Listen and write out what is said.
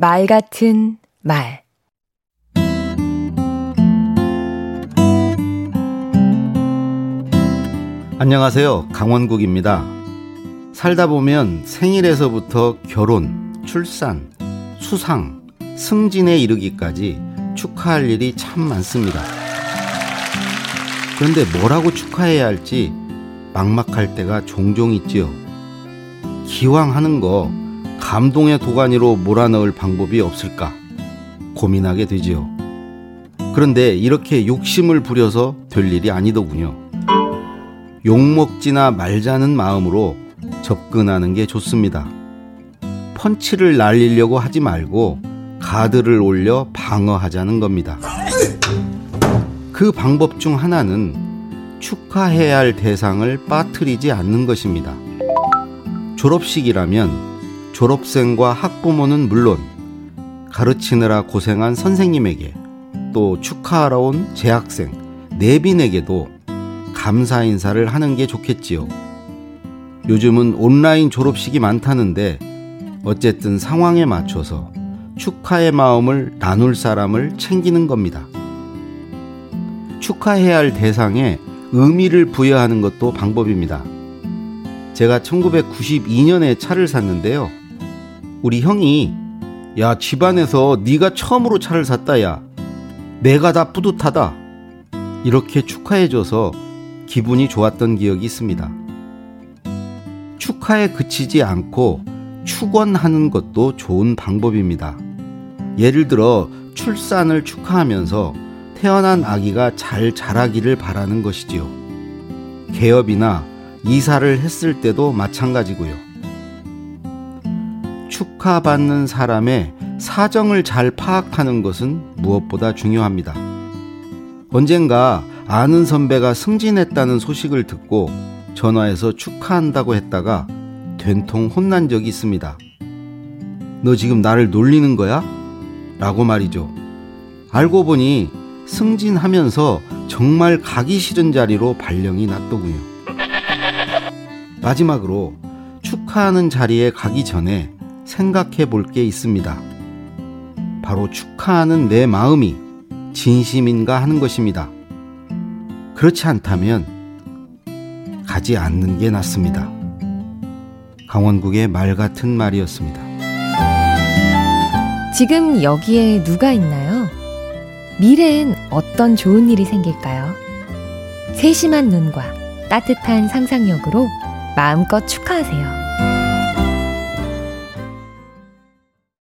말 같은 말 안녕하세요. 강원국입니다. 살다 보면 생일에서부터 결혼, 출산, 수상, 승진에 이르기까지 축하할 일이 참 많습니다. 그런데 뭐라고 축하해야 할지 막막할 때가 종종 있지요. 기왕 하는 거 감동의 도가니로 몰아넣을 방법이 없을까 고민하게 되지요. 그런데 이렇게 욕심을 부려서 될 일이 아니더군요. 욕먹지나 말자는 마음으로 접근하는 게 좋습니다. 펀치를 날리려고 하지 말고 가드를 올려 방어하자는 겁니다. 그 방법 중 하나는 축하해야 할 대상을 빠뜨리지 않는 것입니다. 졸업식이라면 졸업생과 학부모는 물론 가르치느라 고생한 선생님에게 또 축하하러 온 재학생, 내빈에게도 감사 인사를 하는 게 좋겠지요. 요즘은 온라인 졸업식이 많다는데 어쨌든 상황에 맞춰서 축하의 마음을 나눌 사람을 챙기는 겁니다. 축하해야 할 대상에 의미를 부여하는 것도 방법입니다. 제가 1992년에 차를 샀는데요. 우리 형이 야 집안에서 네가 처음으로 차를 샀다 야 내가 다 뿌듯하다 이렇게 축하해줘서 기분이 좋았던 기억이 있습니다. 축하에 그치지 않고 축원하는 것도 좋은 방법입니다. 예를 들어 출산을 축하하면서 태어난 아기가 잘 자라기를 바라는 것이지요. 개업이나 이사를 했을 때도 마찬가지고요. 축하받는 사람의 사정을 잘 파악하는 것은 무엇보다 중요합니다. 언젠가 아는 선배가 승진했다는 소식을 듣고 전화해서 축하한다고 했다가 된통 혼난 적이 있습니다. 너 지금 나를 놀리는 거야? 라고 말이죠. 알고 보니 승진하면서 정말 가기 싫은 자리로 발령이 났더군요. 마지막으로 축하하는 자리에 가기 전에 생각해 볼 게 있습니다. 바로 축하하는 내 마음이 진심인가 하는 것입니다. 그렇지 않다면 가지 않는 게 낫습니다. 강원국의 말 같은 말이었습니다. 지금 여기에 누가 있나요? 미래엔 어떤 좋은 일이 생길까요? 세심한 눈과 따뜻한 상상력으로 마음껏 축하하세요.